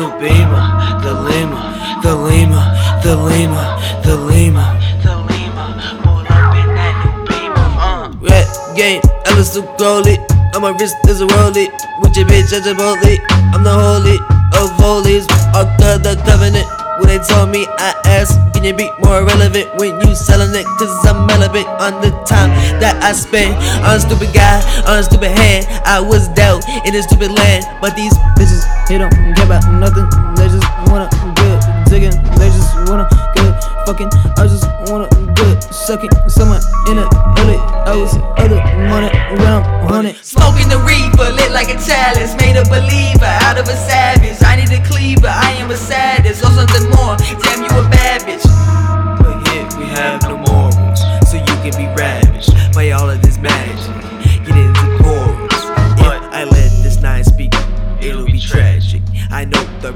new beamer, the lima, the lima, the lima, the lima, the lima, pulled up in that new beamer, uh. Red game, Ellis to roll it, on my wrist is a rollie, with your bitch as a bully, I'm the holy of holies, of the, the covenant. When they told me, I asked, can you be more relevant when you selling it? Cause I'm relevant on the time that I spend on a stupid guy, on a stupid hand. I was dealt in a stupid land. But these bitches, they don't care about nothing. They just wanna good digging. They just wanna good fucking. I just wanna good sucking. Someone in a illy. I was other money when I'm on. Smoking the reaper, lit like a chalice. Made a believer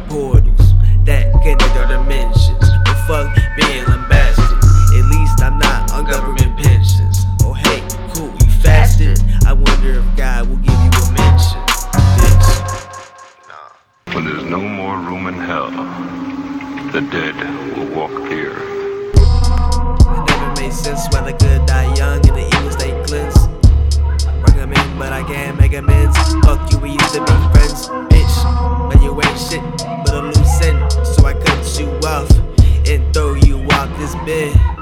portals that connect our dimensions. But fuck being lambasted. At least I'm not on government pensions. Oh hey, cool, you fasted? I wonder if God will give you a mention. Bitch. When there's no more room in hell, the dead will walk here. It never made sense why the good die young and the evil stay cleansed. Bring 'em in, but I can't make amends. Fuck you, we used to be friends, bitch. You ain't shit but a loose end. So I cut you off and throw you off this bed.